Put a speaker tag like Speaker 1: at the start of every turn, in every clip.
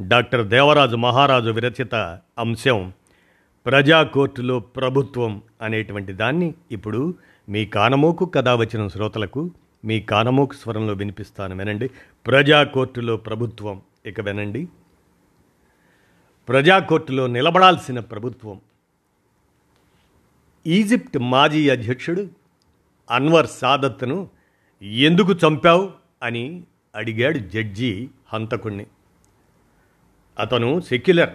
Speaker 1: Doctor Devaraju మహారాజు విరచిత అంశం ప్రజా కోర్టులో ప్రభుత్వం అనేటువంటి దాన్ని ఇప్పుడు మీ కానమోకు కథ వచ్చిన శ్రోతలకు మీ కానమోకు స్వరంలో వినిపిస్తాను వినండి. ప్రజా కోర్టులో ప్రభుత్వం ఇక వినండి. ప్రజా కోర్టులో నిలబడాల్సిన ప్రభుత్వం. ఈజిప్ట్ మాజీ అధ్యక్షుడు అన్వర్ సాదత్ను ఎందుకు చంపావు అని అడిగాడు జడ్జి హంతకుణ్ణి. అతను సెక్యులర్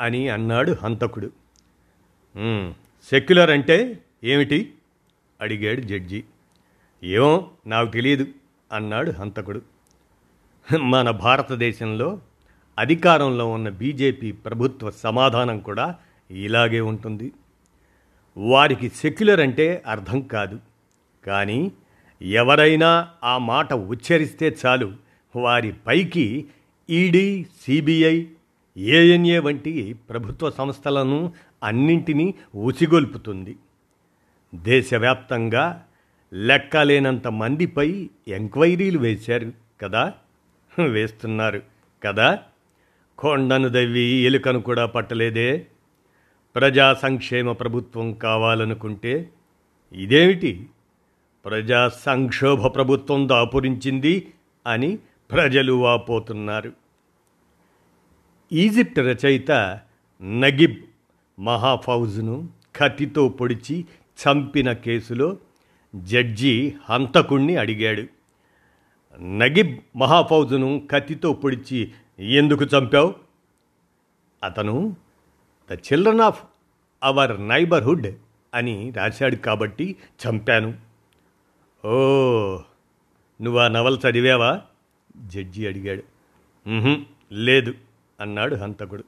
Speaker 1: అని అన్నాడు హంతకుడు. సెక్యులర్ అంటే ఏమిటి? అడిగాడు జడ్జి. ఏమో నాకు తెలియదు అన్నాడు హంతకుడు. మన భారతదేశంలో అధికారంలో ఉన్న బీజేపీ ప్రభుత్వ సమాధానం కూడా ఇలాగే ఉంటుంది. వారికి సెక్యులర్ అంటే అర్థం కాదు. కానీ ఎవరైనా ఆ మాట ఉచ్చరిస్తే చాలు వారి పైకి ఈడీ సిబిఐ ఏఎన్ఏ వంటి ప్రభుత్వ సంస్థలను అన్నింటినీ ఉసిగొల్పుతుంది. దేశవ్యాప్తంగా లెక్కలేనంత మందిపై ఎంక్వైరీలు వేశారు కదా? వేస్తున్నారు కదా? కొండను దవ్వి ఎలుకను కూడా పట్టలేదే? ప్రజా సంక్షేమ ప్రభుత్వం కావాలనుకుంటే ఇదేమిటి? ప్రజా సంక్షోభ ప్రభుత్వం దాపురించింది అని ప్రజలు వాపోతున్నారు. ఈజిప్ట్ రచయిత నగిబ్ మహాఫౌజ్ను కత్తితో పొడిచి చంపిన కేసులో జడ్జి హంతకుణ్ణి అడిగాడు. నగిబ్ మహాఫౌజ్ను కత్తితో పొడిచి ఎందుకు చంపావు? అతను the children of our neighbourhood అని రాశాడు కాబట్టి చంపాను. ఓ నువ్వు ఆ నవల చదివావా? జడ్జి అడిగాడు. లేదు అన్నాడు హంతకుడు.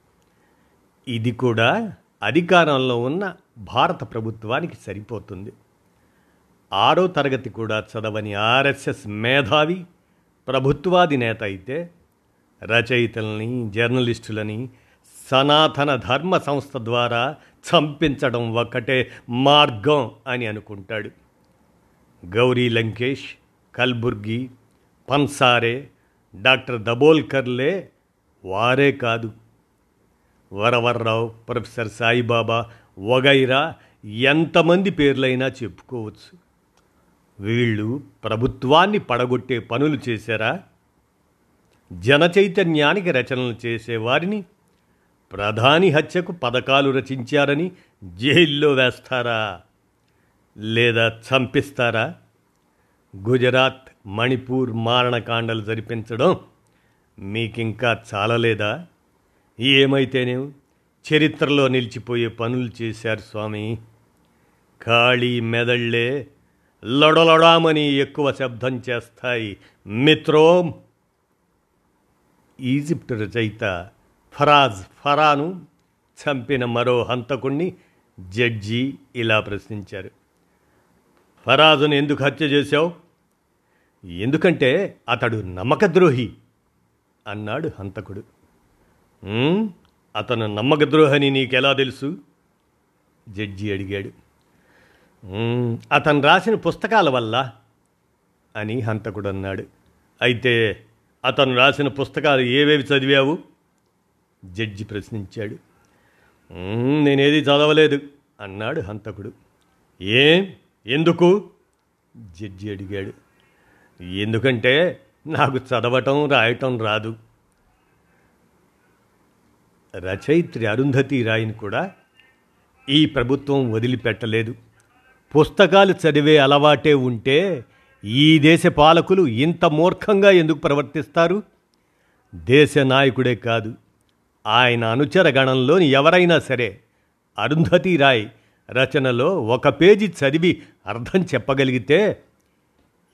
Speaker 1: ఇది కూడా అధికారంలో ఉన్న భారత ప్రభుత్వానికి సరిపోతుంది. ఆరో తరగతి కూడా చదవని ఆర్ఎస్ఎస్ మేధావి ప్రభుత్వాధినేత అయితే రచయితల్ని జర్నలిస్టులని సనాతన ధర్మ సంస్థ ద్వారా చంపించడం ఒక్కటే మార్గం అని అనుకుంటాడు. గౌరీ లంకేష్ కల్బుర్గి పన్సారే డాక్టర్ దబోల్కర్లే వారే కాదు. వరవర్రావు ప్రొఫెసర్ సాయిబాబా వగైరా ఎంతమంది పేర్లైనా చెప్పుకోవచ్చు. వీళ్ళు ప్రభుత్వాన్ని పడగొట్టే పనులు చేశారా? జన చైతన్యానికి రచనలు చేసేవారిని ప్రధాని హత్యకు పథకాలు రచించారని జైల్లో వేస్తారా? లేదా చంపిస్తారా? గుజరాత్ మణిపూర్ మారణకాండలు జరిపించడం మీకింకా చాలలేదా? ఏమైతేనేం? చరిత్రలో నిలిచిపోయే పనులు చేశారు స్వామి. ఖాళీ మెదళ్ళే లొడలొడామని ఎక్కువ శబ్దం చేస్తాయి. మిత్రోం! ఈజిప్ట్ రచయిత ఫరాజ్ ఫరాను చంపిన మరో హంతకుణ్ణి జడ్జి ఇలా ప్రశ్నించారు. ఫరాజును ఎందుకు హత్య చేశావు? ఎందుకంటే అతడు నమ్మకద్రోహి అన్నాడు హంతకుడు. అతను నమ్మకద్రోహని నీకెలా తెలుసు? జడ్జి అడిగాడు. అతను రాసిన పుస్తకాల వల్ల అని హంతకుడు అన్నాడు. అయితే అతను రాసిన పుస్తకాలు ఏవేవి చదివావు? జడ్జి ప్రశ్నించాడు. నేనేది చదవలేదు అన్నాడు హంతకుడు. ఏం? ఎందుకు? జడ్జి అడిగాడు. ఎందుకంటే నాకు చదవటం రాయటం రాదు. రచయిత్రి అరుంధతి రాయిని కూడా ఈ ప్రభుత్వం వదిలిపెట్టలేదు. పుస్తకాలు చదివే అలవాటే ఉంటే ఈ దేశ పాలకులు ఇంత మూర్ఖంగా ఎందుకు ప్రవర్తిస్తారు? దేశ నాయకుడే కాదు. ఆయన అనుచర గణంలోని ఎవరైనా సరే అరుంధతి రాయ్ రచనలో ఒక పేజీ చదివి అర్థం చెప్పగలిగితే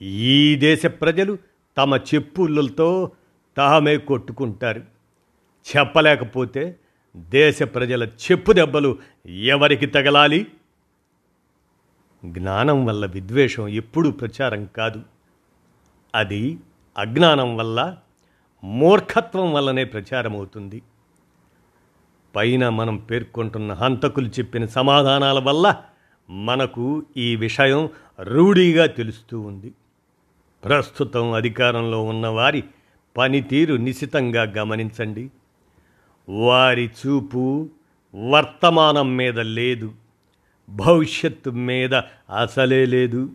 Speaker 1: ఈ దేశ ప్రజలు తమ చెప్పులతో తామే కొట్టుకుంటారు. చెప్పలేకపోతే దేశ ప్రజల చెప్పు దెబ్బలు ఎవరికి తగలాలి? జ్ఞానం వల్ల విద్వేషం ఎప్పుడూ ప్రచారం కాదు. అది అజ్ఞానం వల్ల మూర్ఖత్వం వల్లనే ప్రచారమవుతుంది. పైన మనం పేర్కొంటున్న హంతకులు చెప్పిన సమాధానాల వల్ల మనకు ఈ విషయం రూఢీగా తెలుస్తూ ఉంది. ప్రస్తుతం అధికారంలో ఉన్నవారి పనితీరు నిశితంగా గమనించండి. వారి చూపు వర్తమానం మీద లేదు. భవిష్యత్తు మీద అసలే లేదు.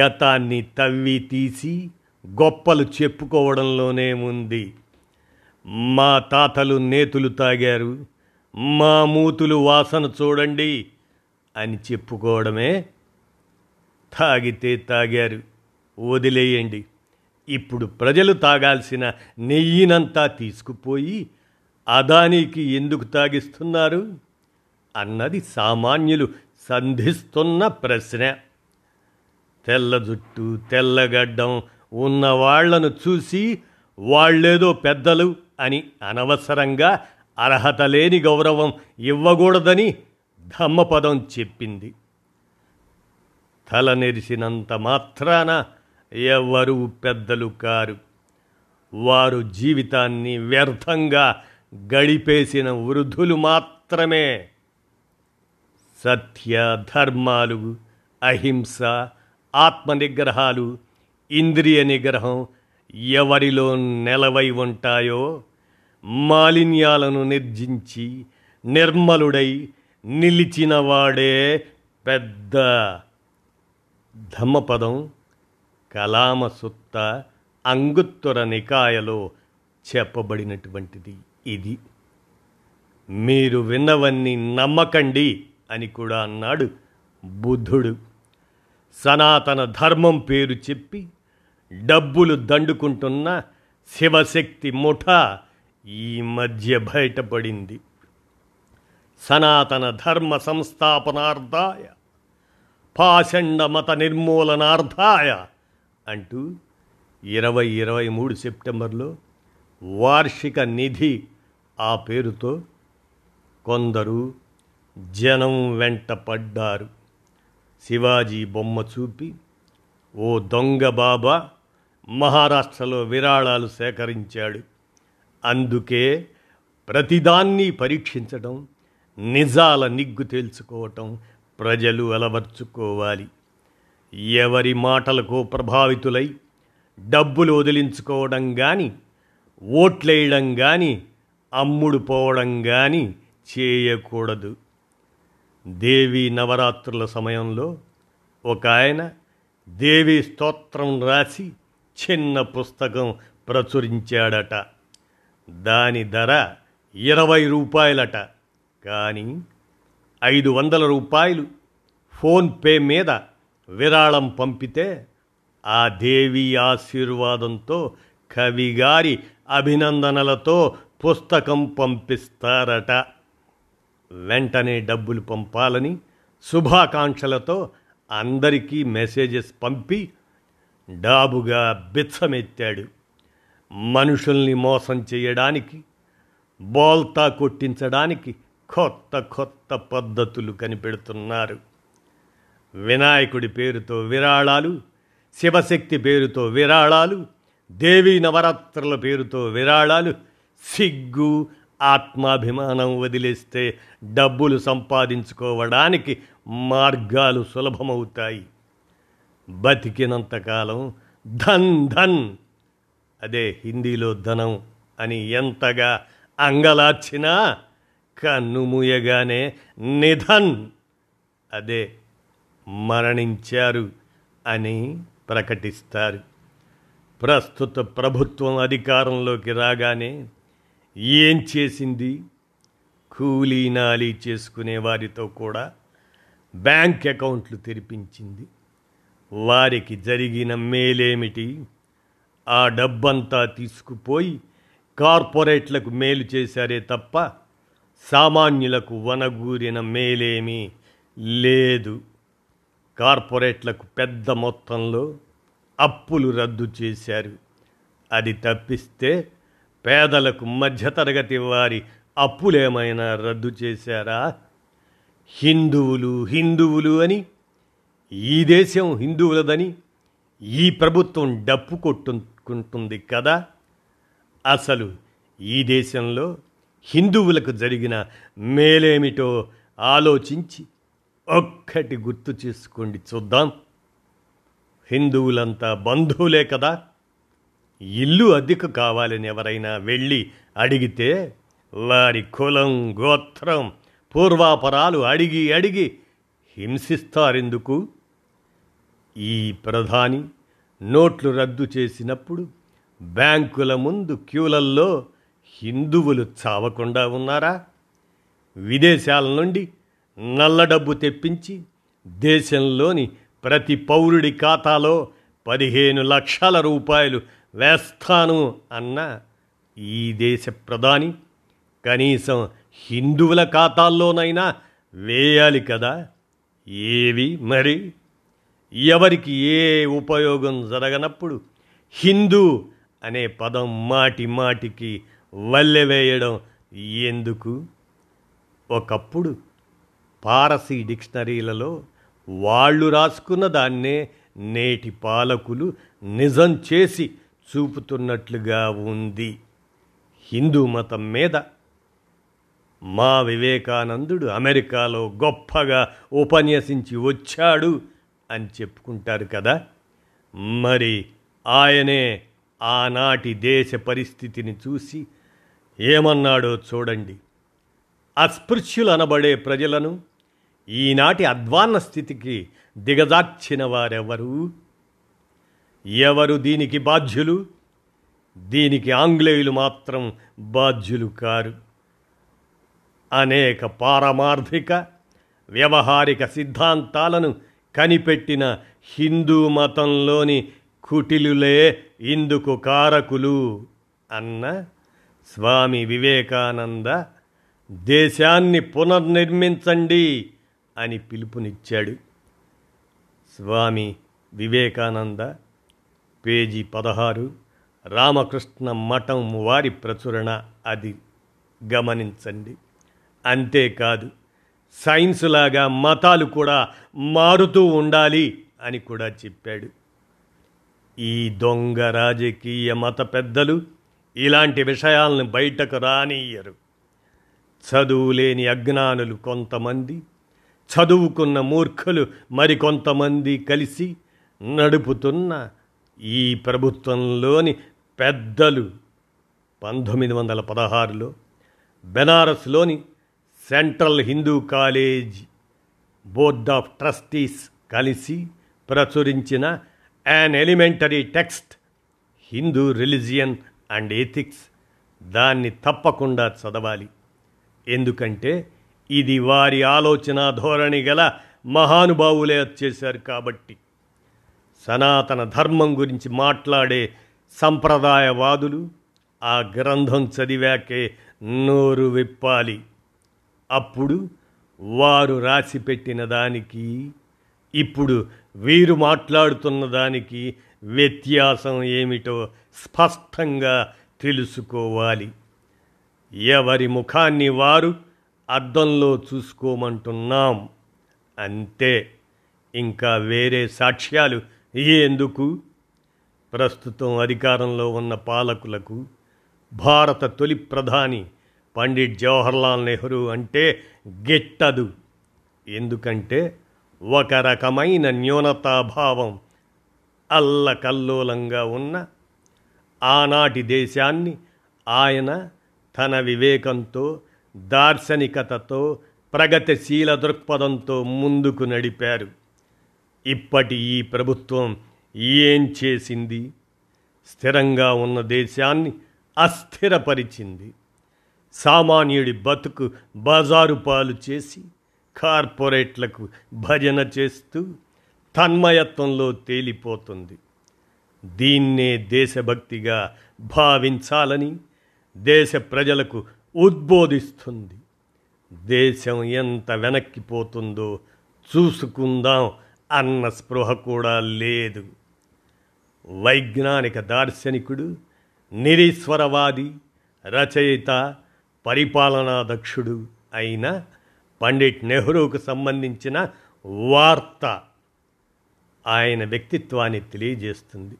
Speaker 1: గతాన్ని తవ్వి తీసి గొప్పలు చెప్పుకోవడంలోనే ఉంది. మా తాతలు నేతులు తాగారు. మా మూతులు వాసన చూడండి అని చెప్పుకోవడమే తాగితే తాగారు. వదిలేయండి. ఇప్పుడు ప్రజలు తాగాల్సిన నెయ్యినంతా తీసుకుపోయి అదానికి ఎందుకు తాగిస్తున్నారు? అన్నది సామాన్యులు సంధిస్తున్న ప్రశ్న. తెల్ల జుట్టు తెల్లగడ్డం ఉన్న వాళ్ళను చూసి వాళ్ళేదో పెద్దలు అని అనవసరంగా అర్హత లేని గౌరవం ఇవ్వకూడదని ధమ్మపదం చెప్పింది. తల నెరిసినంత మాత్రాన ఎవరు పెద్దలు కారు. వారు జీవితాన్ని వ్యర్థంగా గడిపేసిన వృద్ధులు మాత్రమే. సత్య ధర్మాలు అహింస ఆత్మనిగ్రహాలు ఇంద్రియ నిగ్రహం ఎవరిలో నెలవై ఉంటాయో మాలిన్యాలను నిర్జించి నిర్మలుడై నిలిచినవాడే పెద్ద ధమ్మపదం కలామసుత్త అంగుత్తుర నికాయలో చెప్పబడినటువంటిది ఇది. మీరు విన్నవన్నీ నమ్మకండి అని కూడా అన్నాడు బుద్ధుడు. సనాతన ధర్మం పేరు చెప్పి డబ్బులు దండుకుంటున్న శివశక్తి ముఠ ఈ మధ్య బయటపడింది. సనాతన ధర్మ సంస్థాపనార్థాయ పాషండ మత నిర్మూలనార్థాయ అంటూ ఇరవై ఇరవై మూడు సెప్టెంబర్లో వార్షిక నిధి ఆ పేరుతో కొందరు జనం వెంట పడ్డారు. శివాజీ బొమ్మ చూపి ఓ దొంగ బాబా మహారాష్ట్రలో విరాళాలు సేకరించాడు. అందుకే ప్రతిదాన్ని పరీక్షించడం నిజాల నిగ్గు తేల్చుకోవటం ప్రజలు అలవర్చుకోవాలి. ఎవరి మాటలకు ప్రభావితులై డబ్బులు వదిలించుకోవడం కానీ ఓట్లేయడం కానీ అమ్ముడుపోవడం కానీ చేయకూడదు. దేవి నవరాత్రుల సమయంలో ఒక ఆయన దేవి స్తోత్రం రాసి చిన్న పుస్తకం ప్రచురించాడట. దాని ధర ఇరవై రూపాయలట. కానీ ఐదు వందల రూపాయలు ఫోన్పే మీద విరాళం పంపితే ఆ దేవి ఆశీర్వాదంతో కవిగారి అభినందనలతో పుస్తకం పంపిస్తారట. వెంటనే డబ్బులు పంపాలని శుభాకాంక్షలతో అందరికీ మెసేజెస్ పంపి డాబుగా బిచ్చమెత్తాడు. మనుషుల్ని మోసం చేయడానికి బోల్తా కొట్టించడానికి కొత్త కొత్త పద్ధతులు కనిపెడుతున్నారు. వినాయకుడి పేరుతో విరాళాలు శివశక్తి పేరుతో విరాళాలు దేవీ నవరాత్రుల పేరుతో విరాళాలు సిగ్గు ఆత్మాభిమానం వదిలేస్తే డబ్బులు సంపాదించుకోవడానికి మార్గాలు సులభమవుతాయి. బతికినంతకాలం ధన్ ధన్. అదే హిందీలో ధనం అని ఎంతగా అంగలార్చినా కన్ను మూయగానే నిధన్. అదే మరణించారు అని ప్రకటిస్తారు. ప్రస్తుత ప్రభుత్వం అధికారంలోకి రాగానే ఏం చేసింది? కూలీ నాలీ చేసుకునే వారితో కూడా బ్యాంక్ అకౌంట్లు తెరిపించింది. వారికి జరిగిన మేలేమిటి? ఆ డబ్బంతా తీసుకుపోయి కార్పొరేట్లకు మేలు చేశారే తప్ప సామాన్యులకు వనగూరిన మేలేమీ లేదు. కార్పొరేట్లకు పెద్ద మొత్తంలో అప్పులు రద్దు చేశారు. అది తప్పిస్తే పేదలకు మధ్యతరగతి వారి అప్పులేమైనా రద్దు చేశారా? హిందువులు హిందువులు అని ఈ దేశం హిందువులదని ఈ ప్రభుత్వం డప్పు కొట్టుకుంటుంది కదా? అసలు ఈ దేశంలో హిందువులకు జరిగిన మేలేమిటో ఆలోచించి ఒక్కటి గుర్తు చేసుకోండి చూద్దాం. హిందువులంతా బంధువులే కదా. ఇల్లు అద్దెకు కావాలని ఎవరైనా వెళ్ళి అడిగితే వారి కులం గోత్రం పూర్వాపరాలు అడిగి అడిగి హింసిస్తారెందుకు? ఈ ప్రధాని నోట్లు రద్దు చేసినప్పుడు బ్యాంకుల ముందు క్యూలల్లో హిందువులు చావకుండా ఉన్నారా? విదేశాల నుండి నల్ల డబ్బు తెప్పించి దేశంలోని ప్రతి పౌరుడి ఖాతాలో పదిహేను లక్షల రూపాయలు వేస్తాను అన్న ఈ దేశ ప్రధాని కనీసం హిందువుల ఖాతాల్లోనైనా వేయాలి కదా? ఏవి మరి? ఎవరికి ఏ ఉపయోగం జరగనప్పుడు హిందూ అనే పదం మాటి మాటికి వల్లెవేయడం ఎందుకు? ఒకప్పుడు పారసీ డిక్షనరీలలో వాళ్ళు రాసుకున్న దాన్నే నేటి పాలకులు నిజం చేసి చూపుతున్నట్లుగా ఉంది. హిందూ మతం మీద మా వివేకానందుడు అమెరికాలో గొప్పగా ఉపన్యసించి వచ్చాడు అని చెప్పుకుంటారు కదా. మరి ఆయనే ఆనాటి దేశ పరిస్థితిని చూసి ఏమన్నాడో చూడండి. అస్పృశ్యులు అనబడే ప్రజలను ఈనాటి అధ్వాన్న స్థితికి దిగజార్చిన వారెవరు? ఎవరు దీనికి బాధ్యులు? దీనికి ఆంగ్లేయులు మాత్రం బాధ్యులు కారు. అనేక పారమార్థిక వ్యవహారిక సిద్ధాంతాలను కనిపెట్టిన హిందూ మతంలోని కుటిలులే ఇందుకు కారకులు అన్న స్వామి వివేకానంద దేశాన్ని పునర్నిర్మించండి. అని పిలుపునిచ్చాడు. స్వామి వివేకానంద పేజీ పదహారు రామకృష్ణ మఠం వారి ప్రచురణ అది. గమనించండి. అంతేకాదు సైన్సులాగా మతాలు కూడా మారుతూ ఉండాలి అని కూడా చెప్పాడు. ఈ దొంగ రాజకీయ మత పెద్దలు ఇలాంటి విషయాలను బయటకు రానియ్యరు. చదువులేని అజ్ఞానులు కొంతమంది చదువుకున్న మూర్ఖులు మరికొంతమంది కలిసి నడుపుతున్న ఈ ప్రభుత్వంలోని పెద్దలు పంతొమ్మిది వందల పదహారులో బెనారస్లోని central Hindu college board of trustees కలిసి ప్రచురించిన an elementary text Hindu religion and ethics దాన్ని తప్పకుండా చదవాలి. ఎందుకంటే ఇది వారి ఆలోచన ధోరణి గల మహానుభావులే వచ్చేశారు కాబట్టి. సనాతన ధర్మం గురించి మాట్లాడే సంప్రదాయవాదులు ఆ గ్రంథం చదివాకే నోరు విప్పాలి. అప్పుడు వారు రాసిపెట్టిన దానికి ఇప్పుడు వీరు మాట్లాడుతున్న దానికి వ్యత్యాసం ఏమిటో స్పష్టంగా తెలుసుకోవాలి. ఎవరి ముఖాన్ని వారు అద్దంలో చూసుకోమంటున్నాం అంతే ఇంకా వేరే సాక్ష్యాలు ఎందుకు ప్రస్తుతం అధికారంలో ఉన్న పాలకులకు భారత తొలి ప్రధాని పండిట్ జవహర్లాల్ నెహ్రూ అంటే గిట్టదు. ఎందుకంటే ఒక రకమైన న్యూనతాభావం అల్లకల్లోలంగా ఉన్న ఆనాటి దేశాన్ని ఆయన తన వివేకంతో దార్శనికతతో ప్రగతిశీల దృక్పథంతో ముందుకు నడిపారు. ఇప్పటి ఈ ప్రభుత్వం ఏం చేసింది? స్థిరంగా ఉన్న దేశాన్ని అస్థిరపరిచింది. సామాన్యుడి బతుకు బజారు పాలు చేసి కార్పొరేట్లకు భజన చేస్తూ తన్మయత్వంలో తేలిపోతుంది. దీన్నే దేశభక్తిగా భావించాలని దేశ ప్రజలకు ఉద్బోధిస్తుంది. దేశం ఎంత వెనక్కిపోతుందో చూసుకుందాం అన్న స్పృహ కూడా లేదు. వైజ్ఞానిక దార్శనికుడు నిరీశ్వరవాది రచయిత పరిపాలనాదక్షుడు అయిన పండిట్ నెహ్రూకు సంబంధించిన వార్త ఆయన వ్యక్తిత్వాన్ని తెలియజేస్తుంది.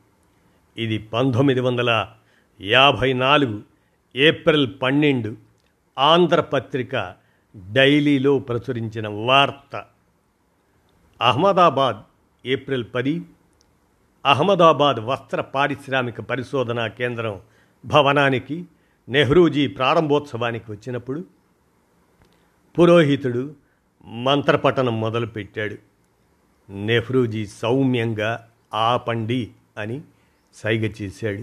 Speaker 1: ఇది పంతొమ్మిది వందల యాభై నాలుగు ఏప్రిల్ పన్నెండు ఆంధ్రపత్రిక డైలీలో ప్రచురించిన వార్త. అహ్మదాబాద్ ఏప్రిల్ పది. అహ్మదాబాద్ వస్త్ర పారిశ్రామిక పరిశోధనా కేంద్రం భవనానికి నెహ్రూజీ ప్రారంభోత్సవానికి వచ్చినప్పుడు పురోహితుడు మంత్రపఠనం మొదలుపెట్టాడు. నెహ్రూజీ సౌమ్యంగా ఆపండి అని సైగ చేశాడు.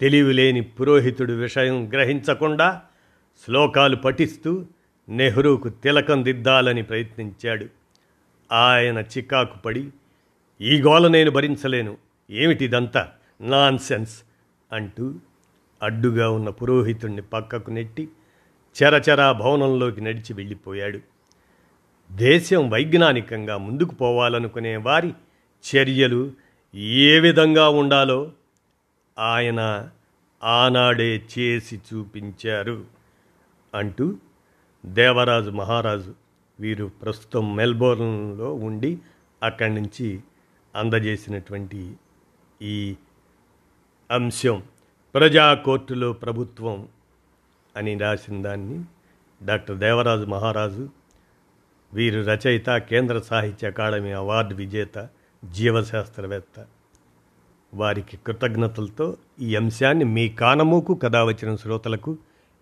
Speaker 1: తెలివిలేని పురోహితుడు విషయం గ్రహించకుండా శ్లోకాలు పఠిస్తూ నెహ్రూకు తిలకం దిద్దాలని ప్రయత్నించాడు. ఆయన చికాకు పడి ఈ గోల నేను భరించలేను. ఏమిటిదంతా? నాన్ సెన్స్ అంటూ అడ్డుగా ఉన్న పురోహితుణ్ణి పక్కకు నెట్టి చరచరా భవనంలోకి నడిచి వెళ్ళిపోయాడు. దేశం వైజ్ఞానికంగా ముందుకు పోవాలనుకునే వారి చర్యలు ఏ విధంగా ఉండాలో ఆయన ఆనాడే చేసి చూపించారు. అంటూ దేవరాజు మహారాజు వీరు ప్రస్తుతం మెల్బోర్న్లో ఉండి అక్కడి నుంచి అందజేసినటువంటి ఈ అంశం ప్రజా కోర్టులో ప్రభుత్వం అని రాసిన దాన్ని డాక్టర్ దేవరాజు మహారాజు వీరు రచయిత కేంద్ర సాహిత్య అకాడమీ అవార్డు విజేత జీవశాస్త్రవేత్త. వారికి కృతజ్ఞతలతో ఈ అంశాన్ని మీ కానమూకు కథ వచ్చిన శ్రోతలకు